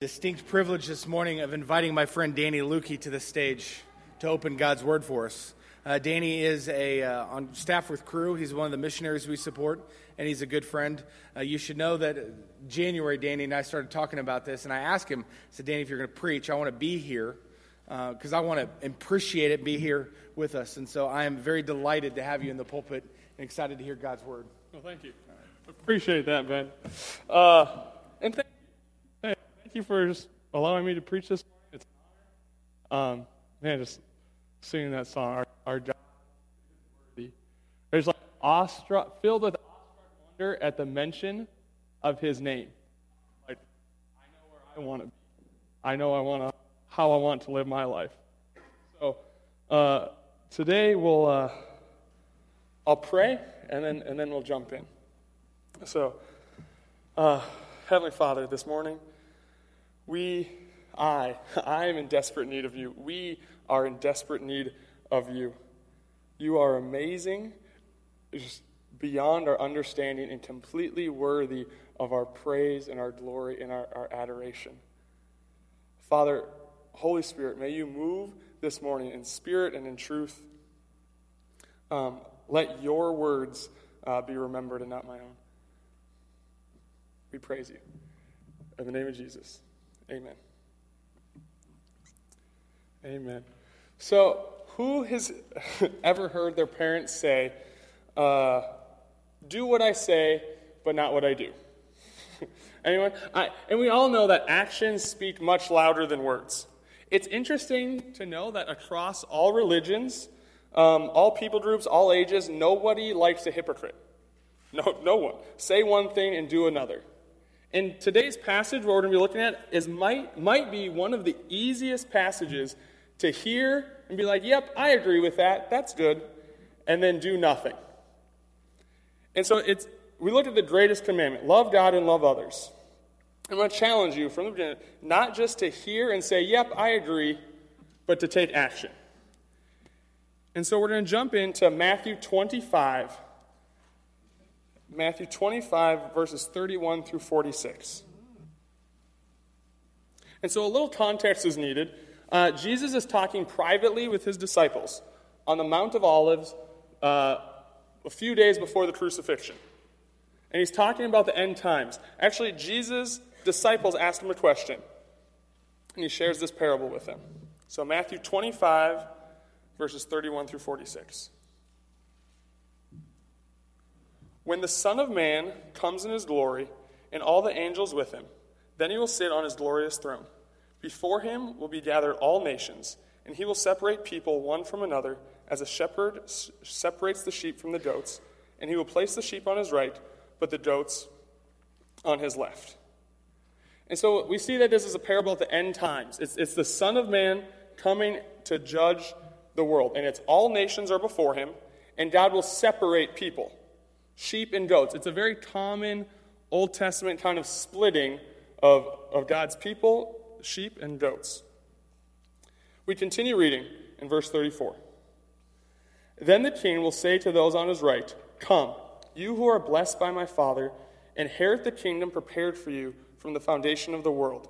distinct privilege this morning of inviting my friend Danny Lukey to the stage to open God's Word for us. Uh, Danny is a, uh, on staff with Cru. He's one of the missionaries we support, and he's a good friend. Uh, you should know that January, Danny and I started talking about this, and I asked him, I said, Danny, if you're going to preach, I want to be here because uh, I want to appreciate it, be here with us. And so I am very delighted to have you in the pulpit and excited to hear God's Word. Well, thank you. Appreciate that, Ben. Uh, and thank thank you for just allowing me to preach this. It's an honor. Um, man, just singing that song, our, our job is There's like awestruck, filled with awestruck wonder at the mention of his name. Like, I know where I want to be. I know I want to, how I want to live my life. So, uh, today we'll, uh, I'll pray and then, and then we'll jump in. So, uh, Heavenly Father, this morning, we, I, I am in desperate need of you. We are in desperate need of you. You are amazing, just beyond our understanding, and completely worthy of our praise and our glory and our, our adoration. Father, Holy Spirit, may you move this morning in spirit and in truth. Um, let your words uh, be remembered and not my own. We praise you. In the name of Jesus. Amen. Amen. So, who has ever heard their parents say, uh, do what I say, but not what I do? Anyone? I, and we all know that actions speak much louder than words. It's interesting to know that across all religions, um, all people groups, all ages, nobody likes a hypocrite. No, no one. Say one thing and do another. And today's passage, what we're going to be looking at, is might, might be one of the easiest passages to hear and be like, yep, I agree with that. That's good. And then do nothing. And so it's, we look at the greatest commandment love God and love others. I'm going to challenge you from the beginning not just to hear and say, yep, I agree, but to take action. And so we're going to jump into Matthew 25 Matthew 25, verses 31 through 46. And so a little context is needed. Uh, Jesus is talking privately with his disciples on the Mount of Olives uh, a few days before the crucifixion. And he's talking about the end times. Actually, Jesus' disciples asked him a question, and he shares this parable with them. So, Matthew 25, verses 31 through 46. When the Son of Man comes in his glory, and all the angels with him, then he will sit on his glorious throne. Before him will be gathered all nations, and he will separate people one from another, as a shepherd separates the sheep from the goats, and he will place the sheep on his right, but the goats on his left. And so we see that this is a parable at the end times. It's, it's the Son of Man coming to judge the world, and it's all nations are before him, and God will separate people sheep and goats. It's a very common Old Testament kind of splitting of, of God's people, sheep and goats. We continue reading in verse 34. Then the king will say to those on his right, Come, you who are blessed by my Father, inherit the kingdom prepared for you from the foundation of the world.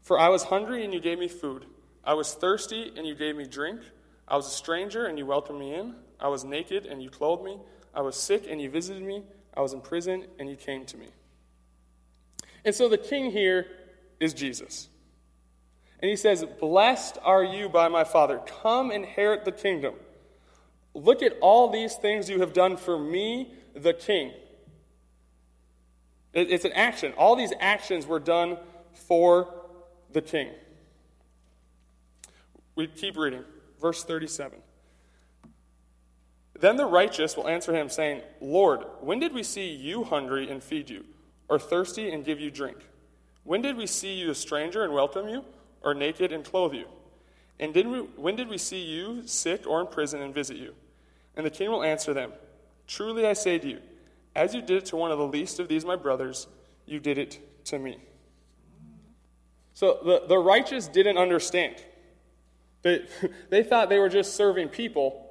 For I was hungry, and you gave me food. I was thirsty, and you gave me drink. I was a stranger, and you welcomed me in. I was naked, and you clothed me. I was sick and you visited me. I was in prison and you came to me. And so the king here is Jesus. And he says, Blessed are you by my Father. Come inherit the kingdom. Look at all these things you have done for me, the king. It's an action. All these actions were done for the king. We keep reading. Verse 37. Then the righteous will answer him, saying, Lord, when did we see you hungry and feed you, or thirsty and give you drink? When did we see you a stranger and welcome you, or naked and clothe you? And did we, when did we see you sick or in prison and visit you? And the king will answer them, Truly I say to you, as you did it to one of the least of these my brothers, you did it to me. So the, the righteous didn't understand. They, they thought they were just serving people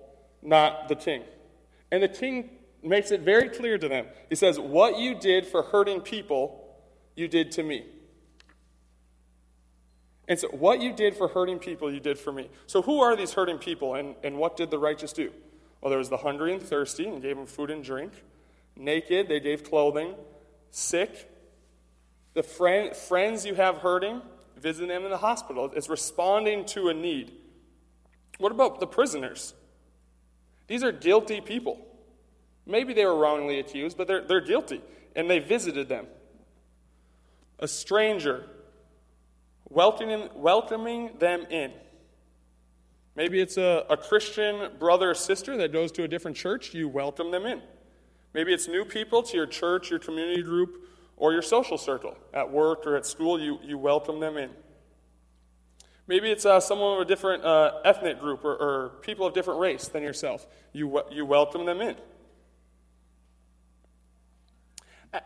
not the king. And the king makes it very clear to them. He says, What you did for hurting people, you did to me. And so, what you did for hurting people, you did for me. So, who are these hurting people, and, and what did the righteous do? Well, there was the hungry and thirsty, and gave them food and drink. Naked, they gave clothing. Sick, the friend, friends you have hurting, visit them in the hospital. It's responding to a need. What about the prisoners? These are guilty people. Maybe they were wrongly accused, but they're, they're guilty, and they visited them. A stranger, welcoming, welcoming them in. Maybe it's a, a Christian brother or sister that goes to a different church, you welcome them in. Maybe it's new people to your church, your community group, or your social circle. At work or at school, you, you welcome them in. Maybe it's uh, someone of a different uh, ethnic group or, or, people of different race than yourself. You, you welcome them in.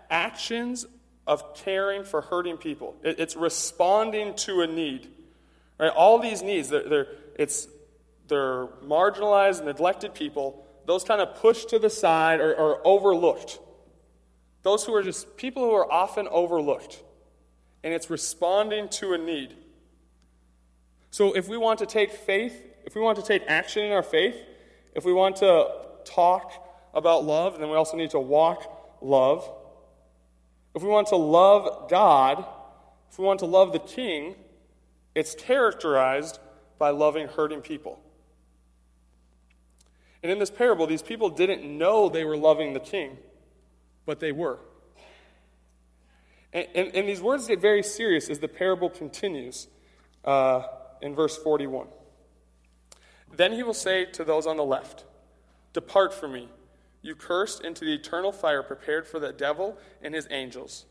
Actions of caring for hurting people. It, it's responding to a need. Right? All these needs, they're, they're, it's, they're marginalized, neglected people, those kind of pushed to the side or, or overlooked. Those who are just people who are often overlooked. And it's responding to a need. So if we want to take faith, if we want to take action in our faith, if we want to talk about love, then we also need to walk love. If we want to love God, if we want to love the King, it's characterized by loving hurting people. And in this parable, these people didn't know they were loving the king, but they were. And, and, and these words get very serious as the parable continues uh, in verse 41. Then he will say to those on the left, Depart from me, you cursed, into the eternal fire prepared for the devil and his angels.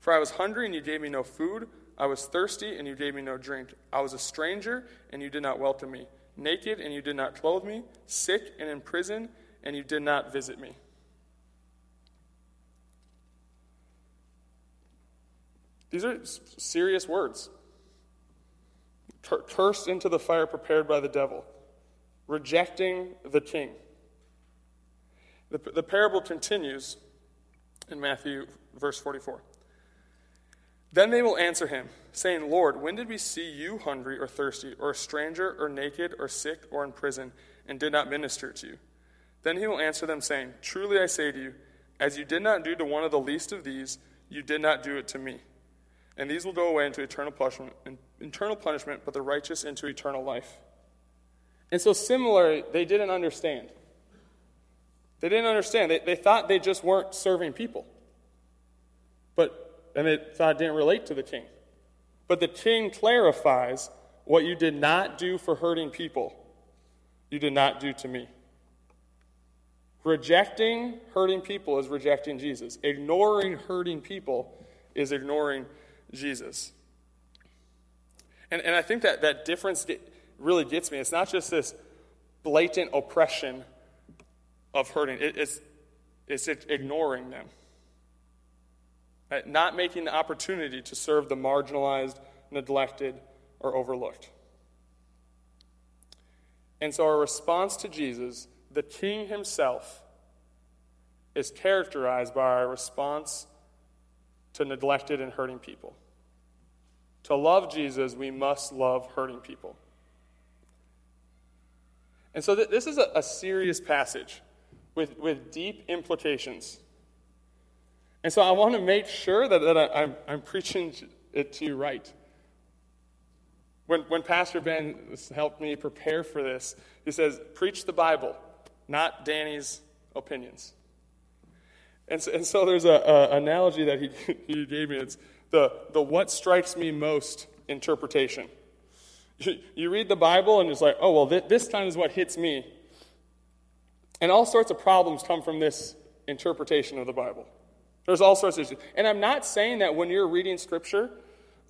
For I was hungry, and you gave me no food. I was thirsty, and you gave me no drink. I was a stranger, and you did not welcome me naked, and you did not clothe me, sick and in prison, and you did not visit me. These are serious words. Cursed into the fire prepared by the devil, rejecting the king. The, the parable continues in Matthew, verse 44. Then they will answer him, saying, Lord, when did we see you hungry or thirsty, or a stranger, or naked, or sick, or in prison, and did not minister to you? Then he will answer them, saying, Truly I say to you, as you did not do to one of the least of these, you did not do it to me. And these will go away into eternal punishment, eternal punishment but the righteous into eternal life. And so, similarly, they didn't understand. They didn't understand. They, they thought they just weren't serving people. But and they thought it didn't relate to the king. But the king clarifies what you did not do for hurting people, you did not do to me. Rejecting hurting people is rejecting Jesus. Ignoring hurting people is ignoring Jesus. And, and I think that that difference really gets me. It's not just this blatant oppression of hurting, it, it's, it's ignoring them. Right? Not making the opportunity to serve the marginalized, neglected, or overlooked. And so, our response to Jesus, the King himself, is characterized by our response to neglected and hurting people. To love Jesus, we must love hurting people. And so, th- this is a, a serious passage with, with deep implications. And so I want to make sure that, that I, am I'm, I'm preaching it to you right. When, when Pastor Ben helped me prepare for this, he says, Preach the Bible, not Danny's opinions. And so, and so there's an analogy that he, he gave me. It's the, the what strikes me most interpretation. You, read the Bible and it's like, oh, well, th- this time is what hits me. And all sorts of problems come from this interpretation of the Bible. There's all sorts of issues. And I'm not saying that when you're reading Scripture,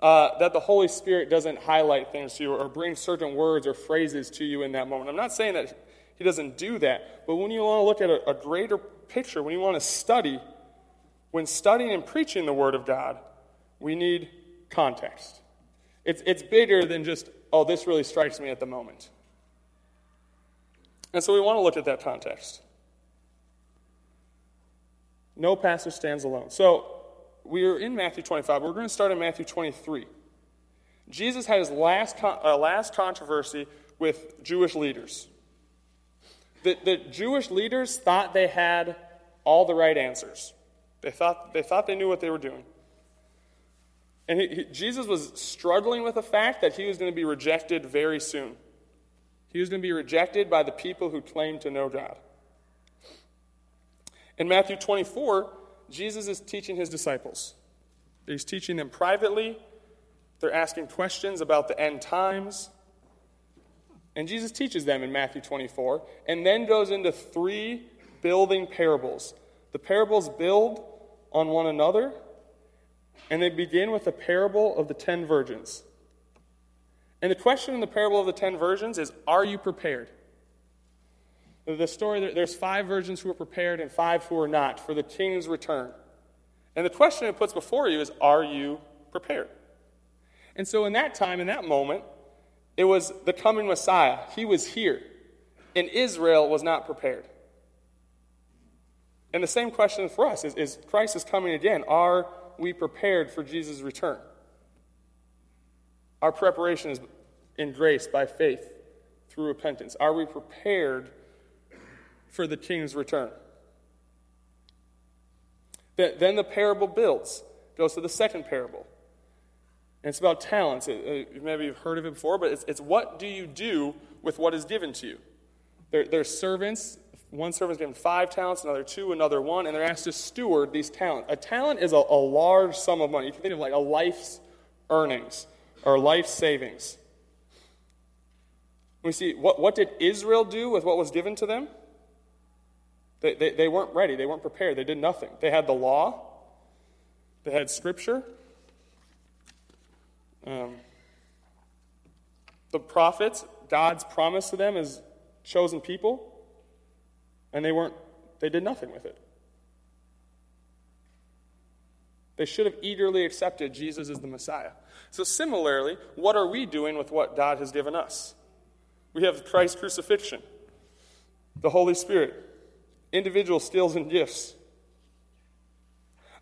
uh, that the Holy Spirit doesn't highlight things to you or bring certain words or phrases to you in that moment. I'm not saying that He doesn't do that. But when you want to look at a, a greater picture, when you want to study, when studying and preaching the Word of God, we need context. It's, it's bigger than just, oh, this really strikes me at the moment. And so we want to look at that context. No pastor stands alone. So we are in Matthew 25. We're going to start in Matthew 23. Jesus had his last, uh, last controversy with Jewish leaders. The, the Jewish leaders thought they had all the right answers. They thought, they thought they knew what they were doing. And he, he, Jesus was struggling with the fact that he was going to be rejected very soon. He was going to be rejected by the people who claimed to know God. In Matthew 24, Jesus is teaching his disciples. He's teaching them privately. They're asking questions about the end times. And Jesus teaches them in Matthew 24, and then goes into three building parables. The parables build on one another, and they begin with the parable of the ten virgins. And the question in the parable of the ten virgins is Are you prepared? The story, there's five virgins who are prepared and five who are not for the king's return. And the question it puts before you is Are you prepared? And so, in that time, in that moment, it was the coming Messiah. He was here, and Israel was not prepared. And the same question for us is, is Christ is coming again. Are we prepared for Jesus' return? Our preparation is in grace by faith through repentance. Are we prepared for the king's return? Then the parable builds, goes to the second parable. And it's about talents. maybe you've heard of it before, but it's, it's what do you do with what is given to you? There, there's servants. One servant's given five talents, another two, another one, and they're asked to steward these talents. A talent is a, a large sum of money. You can think of like a life's earnings or life savings. We see what, what did Israel do with what was given to them? They, they, they weren't ready. They weren't prepared. They did nothing. They had the law, they had scripture, um, the prophets, God's promise to them as chosen people, and they weren't, they did nothing with it. They should have eagerly accepted Jesus as the Messiah. So, similarly, what are we doing with what God has given us? We have Christ's crucifixion, the Holy Spirit, individual skills and gifts.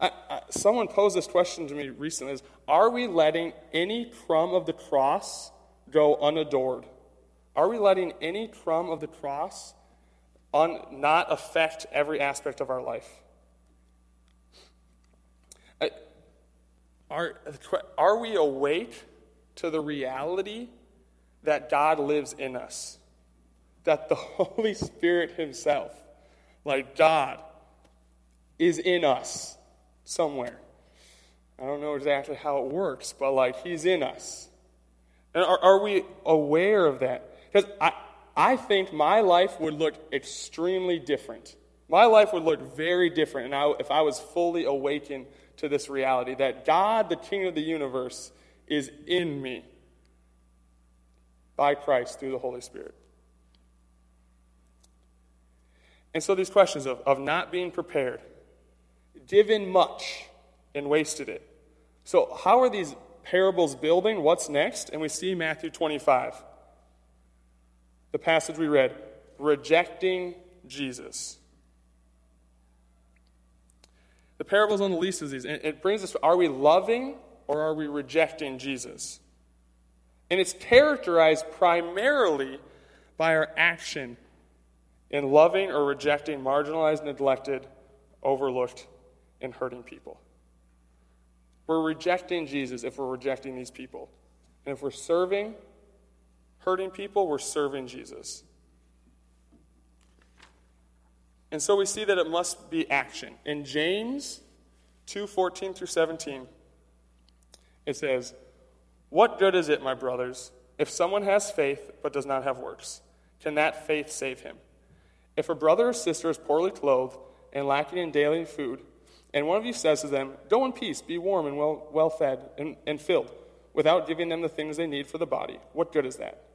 I, I, someone posed this question to me recently is, Are we letting any crumb of the cross go unadored? Are we letting any crumb of the cross un, not affect every aspect of our life? Are, are we awake to the reality that God lives in us? That the Holy Spirit Himself, like God, is in us somewhere. I don't know exactly how it works, but like He's in us. And are, are we aware of that? Because I, I think my life would look extremely different. My life would look very different and if I was fully awakened to this reality that God, the King of the universe, is in me by Christ through the Holy Spirit. And so, these questions of, of not being prepared, given much and wasted it. So, how are these parables building? What's next? And we see Matthew 25, the passage we read, rejecting Jesus. The parables on the least of these, it brings us to are we loving or are we rejecting Jesus? And it's characterized primarily by our action in loving or rejecting marginalized, neglected, overlooked, and hurting people. We're rejecting Jesus if we're rejecting these people. And if we're serving hurting people, we're serving Jesus. And so we see that it must be action. In James 2 14 through 17, it says, What good is it, my brothers, if someone has faith but does not have works? Can that faith save him? If a brother or sister is poorly clothed and lacking in daily food, and one of you says to them, Go in peace, be warm and well, well fed and, and filled, without giving them the things they need for the body, what good is that?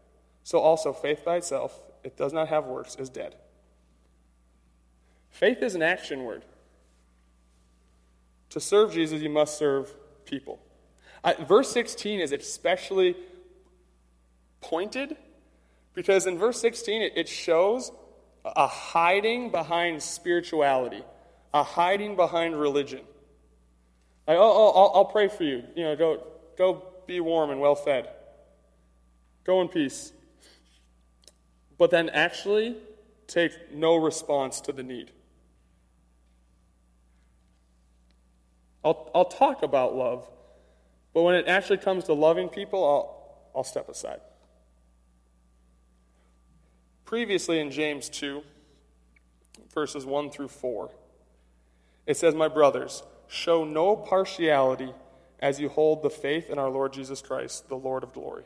So also, faith by itself, it does not have works, is dead. Faith is an action word. To serve Jesus, you must serve people. Uh, verse 16 is especially pointed because in verse 16 it, it shows a hiding behind spirituality a hiding behind religion. Like, oh, oh I'll, I'll pray for you. You know, go, go be warm and well fed. Go in peace. But then actually take no response to the need. I'll, I'll talk about love, but when it actually comes to loving people, I'll, I'll step aside. Previously in James 2, verses 1 through 4, it says, My brothers, show no partiality as you hold the faith in our Lord Jesus Christ, the Lord of glory.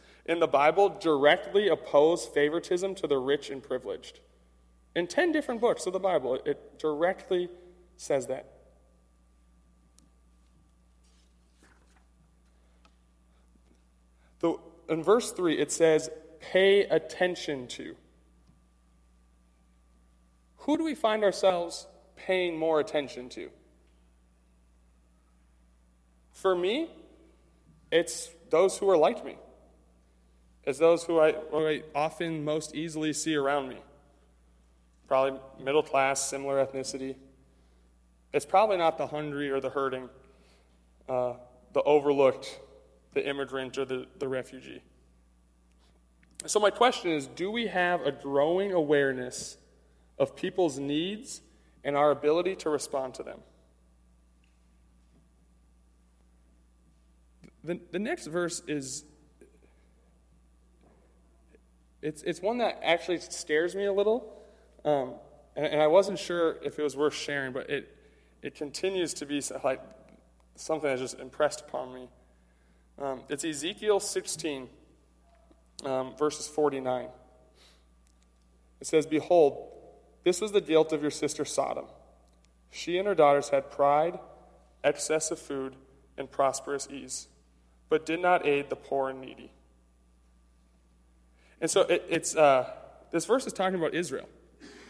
in the Bible directly oppose favoritism to the rich and privileged. In 10 different books of the Bible, it directly says that. In verse 3, it says, pay attention to. Who do we find ourselves paying more attention to? For me, it's those who are like me. It's those who I, who I often most easily see around me. Probably middle class, similar ethnicity. It's probably not the hungry or the hurting, uh, the overlooked, the immigrant or the, the refugee. So, my question is do we have a growing awareness of people's needs and our ability to respond to them? The, the next verse is it's, it's one that actually scares me a little. Um, and, and, I wasn't sure if it was worth sharing, but it, it continues to be like something that's just impressed upon me. Um, it's Ezekiel 16, um, verses 49. It says, Behold, this was the guilt of your sister Sodom. She and her daughters had pride, excess of food, and prosperous ease, but did not aid the poor and needy. And so it, it's, uh, this verse is talking about Israel,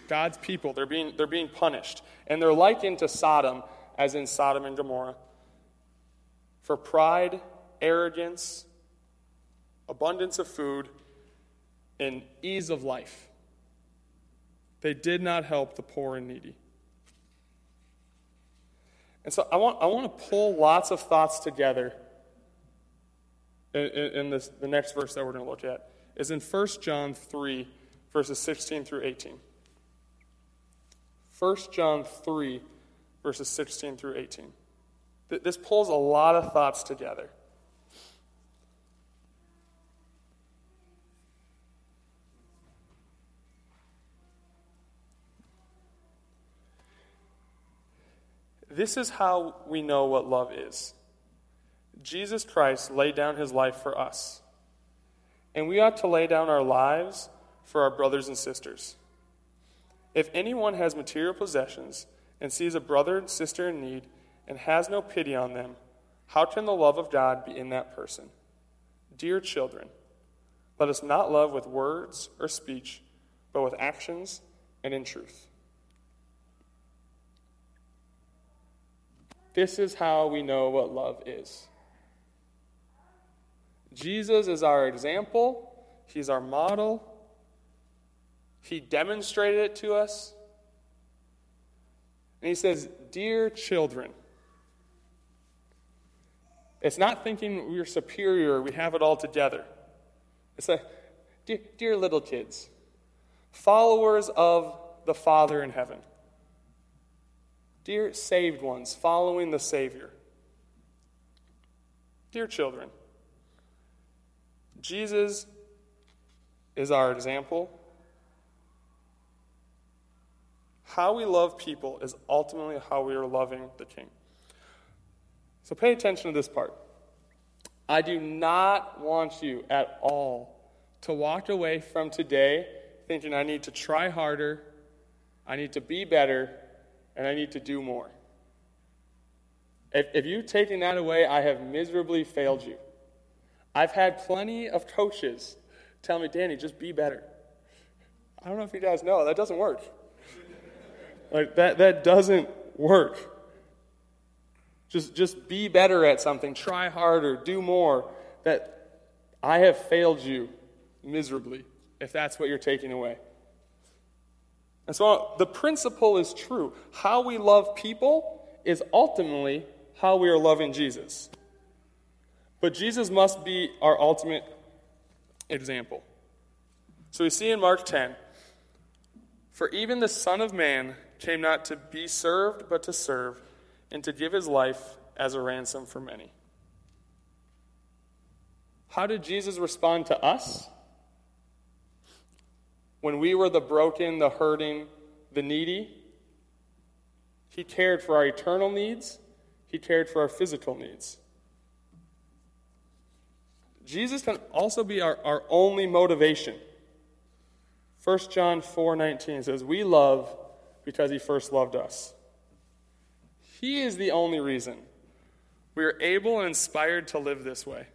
God's people. They're being, they're being punished. And they're likened to Sodom, as in Sodom and Gomorrah, for pride, arrogance, abundance of food, and ease of life. They did not help the poor and needy. And so I want, I want to pull lots of thoughts together in, in, in this, the next verse that we're going to look at is in 1 John 3, verses 16 through 18. 1 John 3, verses 16 through 18. This pulls a lot of thoughts together. This is how we know what love is. Jesus Christ laid down his life for us and we ought to lay down our lives for our brothers and sisters. If anyone has material possessions and sees a brother and sister in need and has no pity on them, how can the love of God be in that person? Dear children, let us not love with words or speech, but with actions and in truth. This is how we know what love is. Jesus is our example, He's our model. He demonstrated it to us. And He says, Dear children, it's not thinking we're superior, we have it all together. It's like, dear, dear little kids, followers of the Father in heaven. Dear saved ones, following the Savior. Dear children, Jesus is our example. How we love people is ultimately how we are loving the King. So pay attention to this part. I do not want you at all to walk away from today thinking I need to try harder, I need to be better, and I need to do more. If, if you've taken that away, I have miserably failed you. I've had plenty of coaches tell me, Danny, just be better. I don't know if you guys know, that doesn't work. Like that, that doesn't work. Just, just be better at something, try harder, do more. That I have failed you miserably, if that's what you're taking away. And so the principle is true. How we love people is ultimately how we are loving Jesus. But Jesus must be our ultimate example. So we see in Mark 10 For even the Son of Man came not to be served, but to serve, and to give his life as a ransom for many. How did Jesus respond to us? When we were the broken, the hurting, the needy, he cared for our eternal needs, he cared for our physical needs. Jesus can also be our, our only motivation. 1 John 4:19 says, "We love because he first loved us." He is the only reason we are able and inspired to live this way.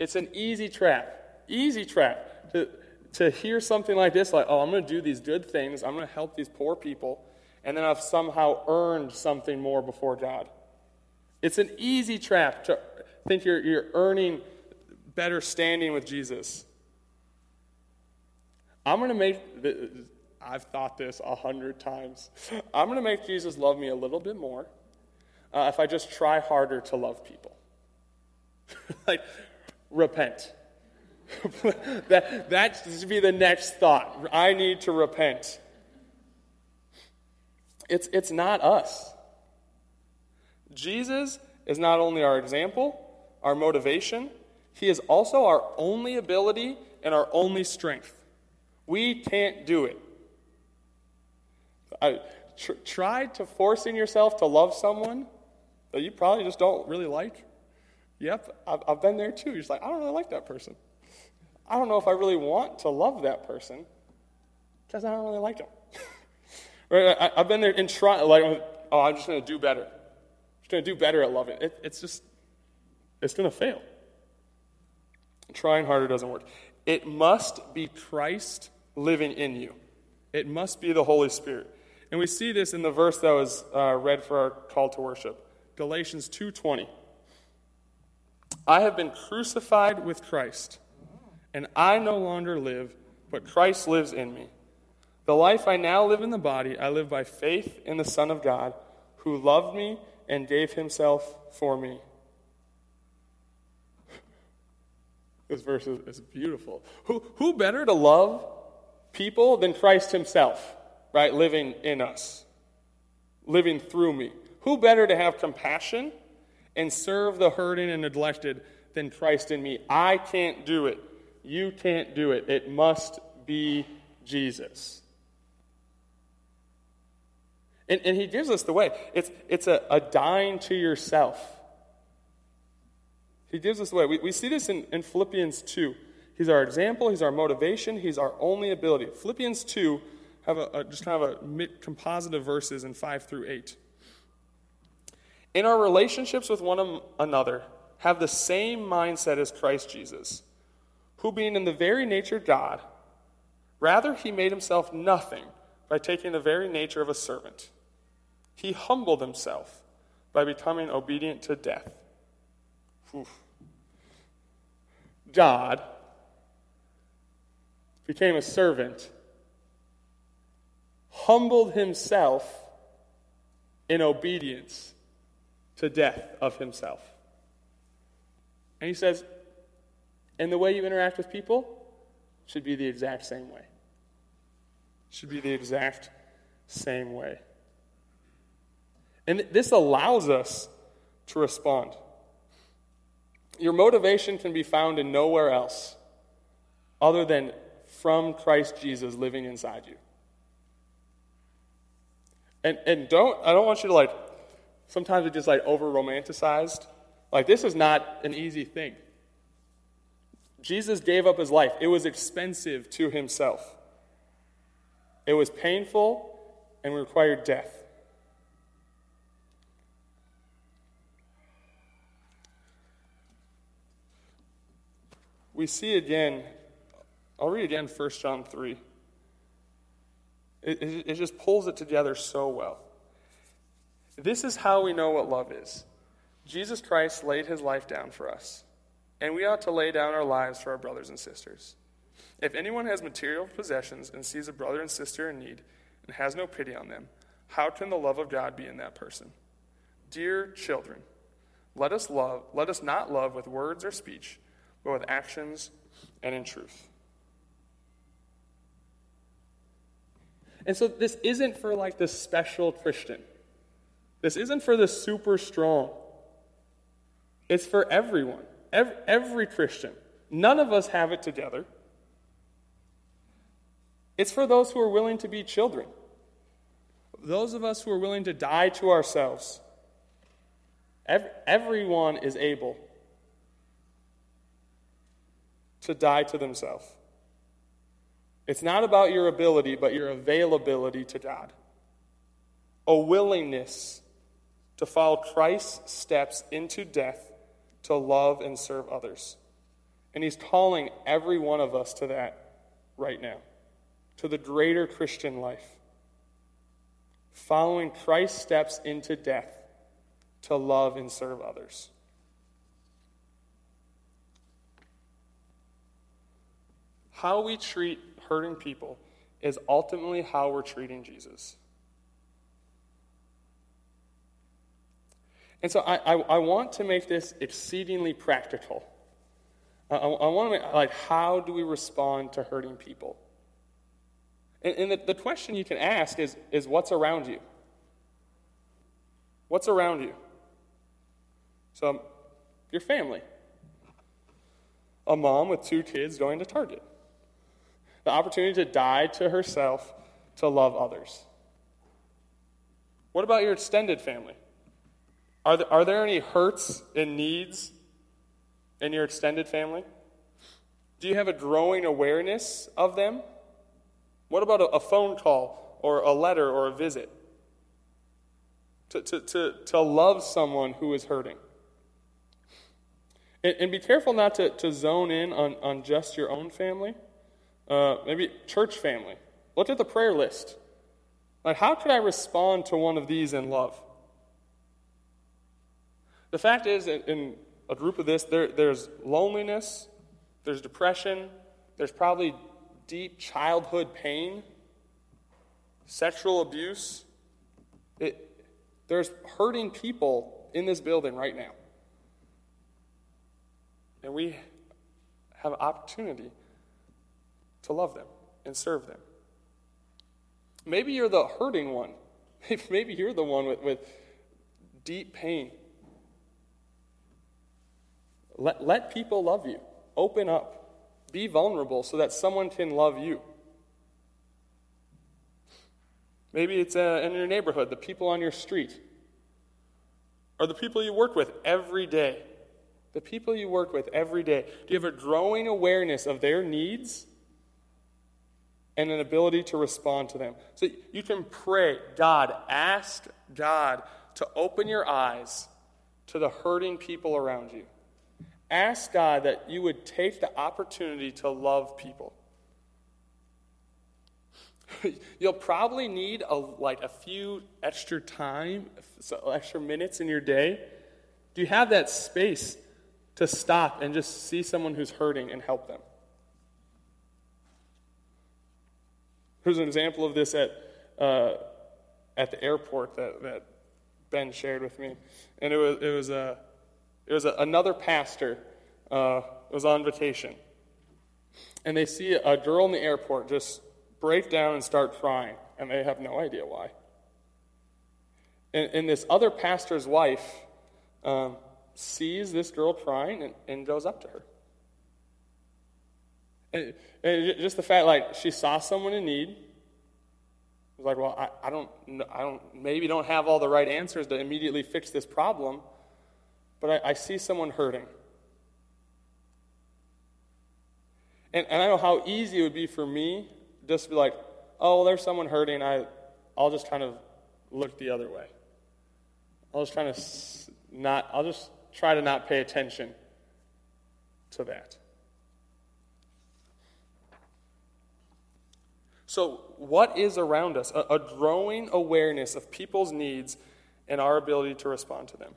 It's an easy trap, easy trap to, to hear something like this, like, oh, I'm going to do these good things, I'm going to help these poor people, and then I've somehow earned something more before God. It's an easy trap to think you're, you're earning better standing with Jesus. I'm going to make, I've thought this a hundred times. I'm going to make Jesus love me a little bit more uh, if I just try harder to love people. like, repent. that, that should be the next thought. I need to repent. It's, it's not us. Jesus is not only our example, our motivation, he is also our only ability and our only strength. We can't do it. I, tr- try to forcing yourself to love someone that you probably just don't really like. Yep, I've, I've been there too. You're just like, I don't really like that person. I don't know if I really want to love that person because I don't really like them. right? I, have been there in trying, like, oh, I'm just going to do better. I'm just going to do better at loving. It, it's just, it's going to fail. Trying harder doesn't work. It must be Christ living in you. It must be the Holy Spirit. And we see this in the verse that was uh, read for our call to worship. Galatians 2:20. I have been crucified with Christ, and I no longer live, but Christ lives in me. The life I now live in the body, I live by faith in the Son of God, who loved me and gave himself for me. This verse is, is beautiful. Who, who better to love people than Christ himself, right? Living in us, living through me. Who better to have compassion and serve the hurting and neglected than Christ in me. I can't do it. You can't do it. It must be Jesus. And, and he gives us the way. It's, it's a, a dying to yourself. He gives us the way. We, we see this in, in Philippians 2. He's our example, he's our motivation, he's our only ability. Philippians 2 have a, a just kind of a composite of verses in 5 through 8. In our relationships with one another, have the same mindset as Christ Jesus, who, being in the very nature of God, rather he made himself nothing by taking the very nature of a servant. He humbled himself by becoming obedient to death. Oof. God became a servant, humbled himself in obedience to death of himself. And he says, and the way you interact with people should be the exact same way. Should be the exact same way. And this allows us to respond. Your motivation can be found in nowhere else other than from Christ Jesus living inside you. And, and don't, I don't want you to like Sometimes it's just like over romanticized. Like, this is not an easy thing. Jesus gave up his life, it was expensive to himself, it was painful and required death. We see again, I'll read again 1 John 3. It, it, it just pulls it together so well. This is how we know what love is. Jesus Christ laid his life down for us, and we ought to lay down our lives for our brothers and sisters. If anyone has material possessions and sees a brother and sister in need and has no pity on them, how can the love of God be in that person? Dear children, let us love, let us not love with words or speech, but with actions and in truth. And so this isn't for like the special Christian. This isn't for the super strong. It's for everyone, every, every Christian. None of us have it together. It's for those who are willing to be children, those of us who are willing to die to ourselves. Every, everyone is able to die to themselves. It's not about your ability, but your availability to God. A willingness to follow Christ's steps into death to love and serve others. And He's calling every one of us to that right now, to the greater Christian life. Following Christ's steps into death to love and serve others. How we treat hurting people is ultimately how we're treating Jesus. And so I, I, I want to make this exceedingly practical. I, I, want to make, like, how do we respond to hurting people? And, and the, the question you can ask is, is what's around you? What's around you? So, your family. A mom with two kids going to Target. The opportunity to die to herself to love others. What about your extended family? Are there, are there any hurts and needs in your extended family? Do you have a growing awareness of them? What about a, a phone call or a letter or a visit? To, to, to, to love someone who is hurting. And, and be careful not to, to zone in on, on just your own family. Uh, maybe church family. Look at the prayer list. Like, how could I respond to one of these in love? The fact is, in a group of this, there, there's loneliness, there's depression, there's probably deep childhood pain, sexual abuse. It, there's hurting people in this building right now. And we have opportunity to love them and serve them. Maybe you're the hurting one. Maybe you're the one with, with deep pain let, let people love you. Open up. Be vulnerable so that someone can love you. Maybe it's uh, in your neighborhood, the people on your street, or the people you work with every day. The people you work with every day. Do you have a growing awareness of their needs and an ability to respond to them? So you can pray, God, ask God to open your eyes to the hurting people around you. Ask God that you would take the opportunity to love people. You'll probably need a, like a few extra time, extra minutes in your day. Do you have that space to stop and just see someone who's hurting and help them? Here's an example of this at, uh, at the airport that, that Ben shared with me. And it was, it was a. It was a, another pastor uh, was on vacation. And they see a girl in the airport just break down and start crying, and they have no idea why. And, and this other pastor's wife um, sees this girl crying and, and goes up to her. And, and, just the fact, like, she saw someone in need. Was like, well, I, I don't, I don't, maybe don't have all the right answers to immediately fix this problem, but I, I see someone hurting. And, and I know how easy it would be for me just to be like, oh, well, there's someone hurting. I, I'll just kind of look the other way. I'll just try to not, I'll just try to not pay attention to that. So, what is around us? A, a growing awareness of people's needs and our ability to respond to them.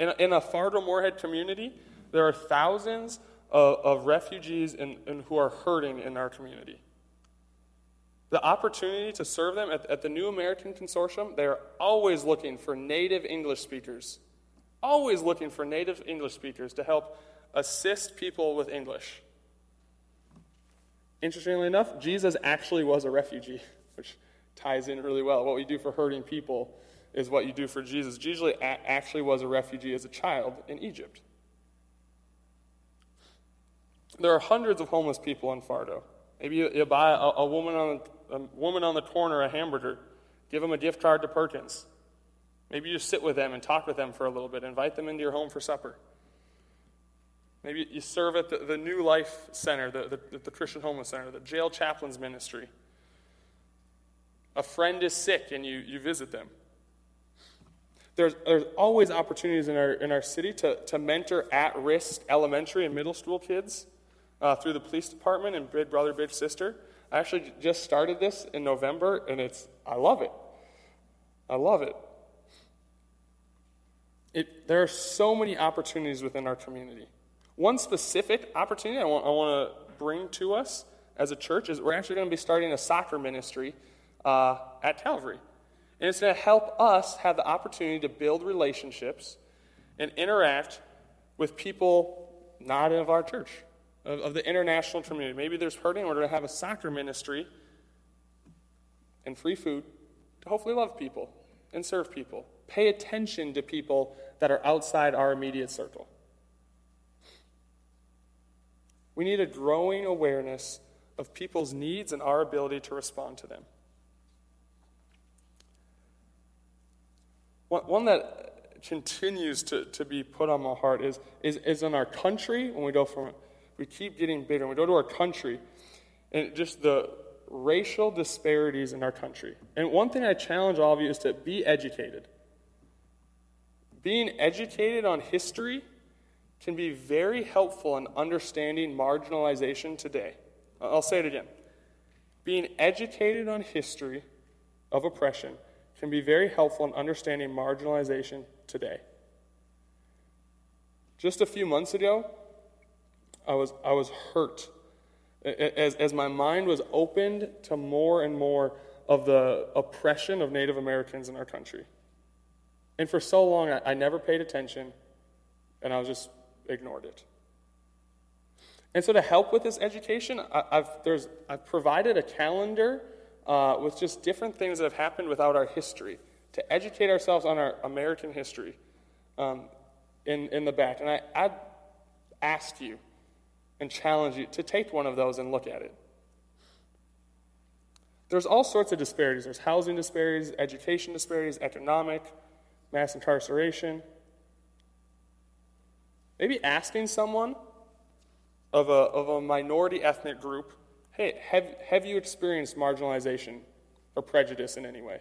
In a, in a Fargo-Moorhead community, there are thousands of, of refugees and, and who are hurting in our community. The opportunity to serve them at, at the New American Consortium, they're always looking for native English speakers. Always looking for native English speakers to help assist people with English. Interestingly enough, Jesus actually was a refugee, which ties in really well. What we do for hurting people is what you do for Jesus. Jesus actually was a refugee as a child in Egypt. There are hundreds of homeless people in Fargo. Maybe you, you buy a, a, woman on, a woman on the corner a hamburger, give them a gift card to Perkins. Maybe you sit with them and talk with them for a little bit, invite them into your home for supper. Maybe you serve at the, the New Life Center, the, the, the Christian Homeless Center, the Jail Chaplains Ministry. A friend is sick and you, you visit them. There's, there's always opportunities in our, in our city to, to mentor at risk elementary and middle school kids uh, through the police department and Big Brother, Big Sister. I actually just started this in November, and it's, I love it. I love it. it there are so many opportunities within our community. One specific opportunity I want, I want to bring to us as a church is we're actually going to be starting a soccer ministry uh, at Calvary. And it's going to help us have the opportunity to build relationships and interact with people not of our church, of, of the international community. Maybe there's hurting. We're going to have a soccer ministry and free food to hopefully love people and serve people. Pay attention to people that are outside our immediate circle. We need a growing awareness of people's needs and our ability to respond to them. One that continues to, to be put on my heart is, is, is in our country, when we go from, we keep getting bigger, we go to our country, and just the racial disparities in our country. And one thing I challenge all of you is to be educated. Being educated on history can be very helpful in understanding marginalization today. I'll say it again. Being educated on history of oppression can be very helpful in understanding marginalization today. Just a few months ago, I was, I was hurt as, as my mind was opened to more and more of the oppression of Native Americans in our country. And for so long, I, I never paid attention, and I was just ignored it. And so, to help with this education, I, have there's, I've provided a calendar uh, with just different things that have happened without our history, to educate ourselves on our American history um, in, in the back. And I, I ask you and challenge you to take one of those and look at it. There's all sorts of disparities. There's housing disparities, education disparities, economic, mass incarceration. Maybe asking someone of a, of a minority ethnic group Hey, have, have you experienced marginalization or prejudice in any way?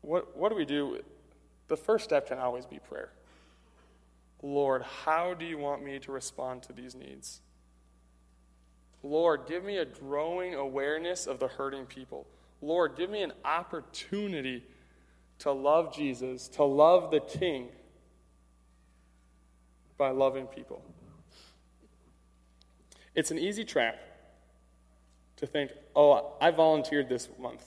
What, what do we do? The first step can always be prayer. Lord, how do you want me to respond to these needs? Lord, give me a growing awareness of the hurting people. Lord, give me an opportunity to love Jesus, to love the King by loving people. It's an easy trap to think, oh, I volunteered this month.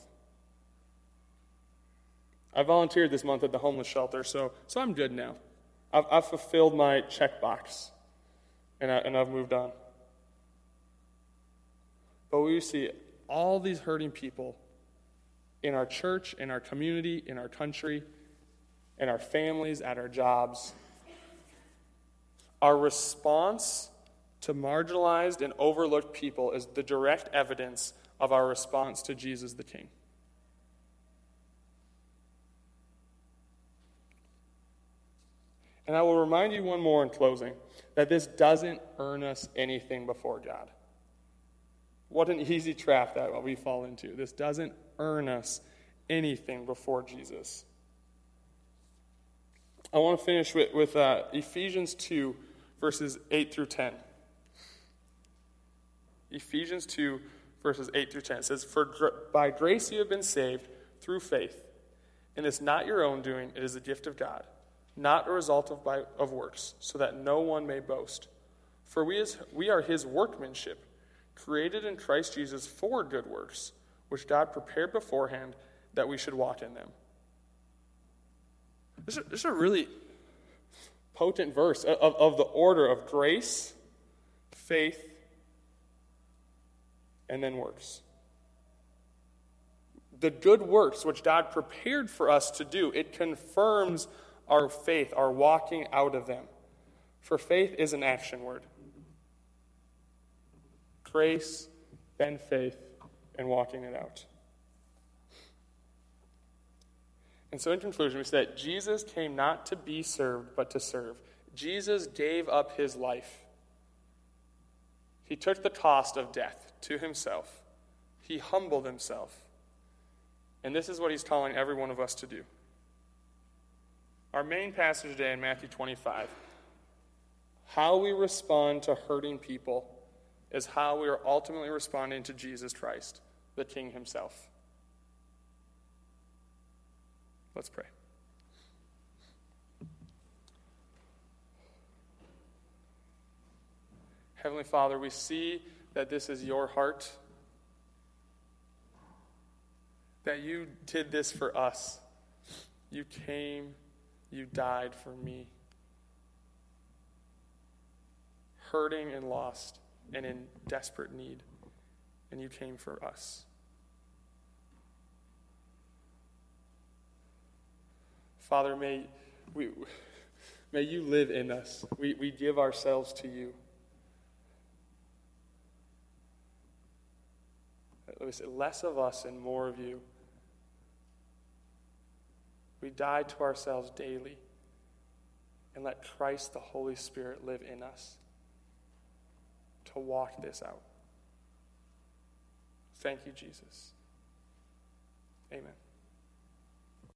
I volunteered this month at the homeless shelter, so, so I'm good now. I've, I've fulfilled my checkbox, and, I, and I've moved on. But we see all these hurting people in our church, in our community, in our country, in our families, at our jobs. Our response to marginalized and overlooked people is the direct evidence of our response to Jesus the King. And I will remind you one more in closing that this doesn't earn us anything before God. What an easy trap that we fall into. This doesn't earn us anything before Jesus. I want to finish with, with uh, Ephesians 2, verses 8 through 10. Ephesians 2, verses 8 through 10. It says, For by grace you have been saved through faith. And it's not your own doing, it is a gift of God, not a result of, by, of works, so that no one may boast. For we, is, we are his workmanship, created in Christ Jesus for good works, which God prepared beforehand that we should walk in them. This is, this is a really potent verse of, of the order of grace, faith, and then works. The good works which God prepared for us to do, it confirms our faith, our walking out of them. For faith is an action word. Grace, then faith, and walking it out. And so, in conclusion, we say that Jesus came not to be served, but to serve. Jesus gave up his life. He took the cost of death to himself, he humbled himself. And this is what he's calling every one of us to do. Our main passage today in Matthew 25 how we respond to hurting people is how we are ultimately responding to Jesus Christ, the King himself. Let's pray. Heavenly Father, we see that this is your heart, that you did this for us. You came, you died for me. Hurting and lost and in desperate need, and you came for us. Father, may, we, may you live in us. We, we give ourselves to you. Less of us and more of you. We die to ourselves daily and let Christ, the Holy Spirit, live in us to walk this out. Thank you, Jesus. Amen.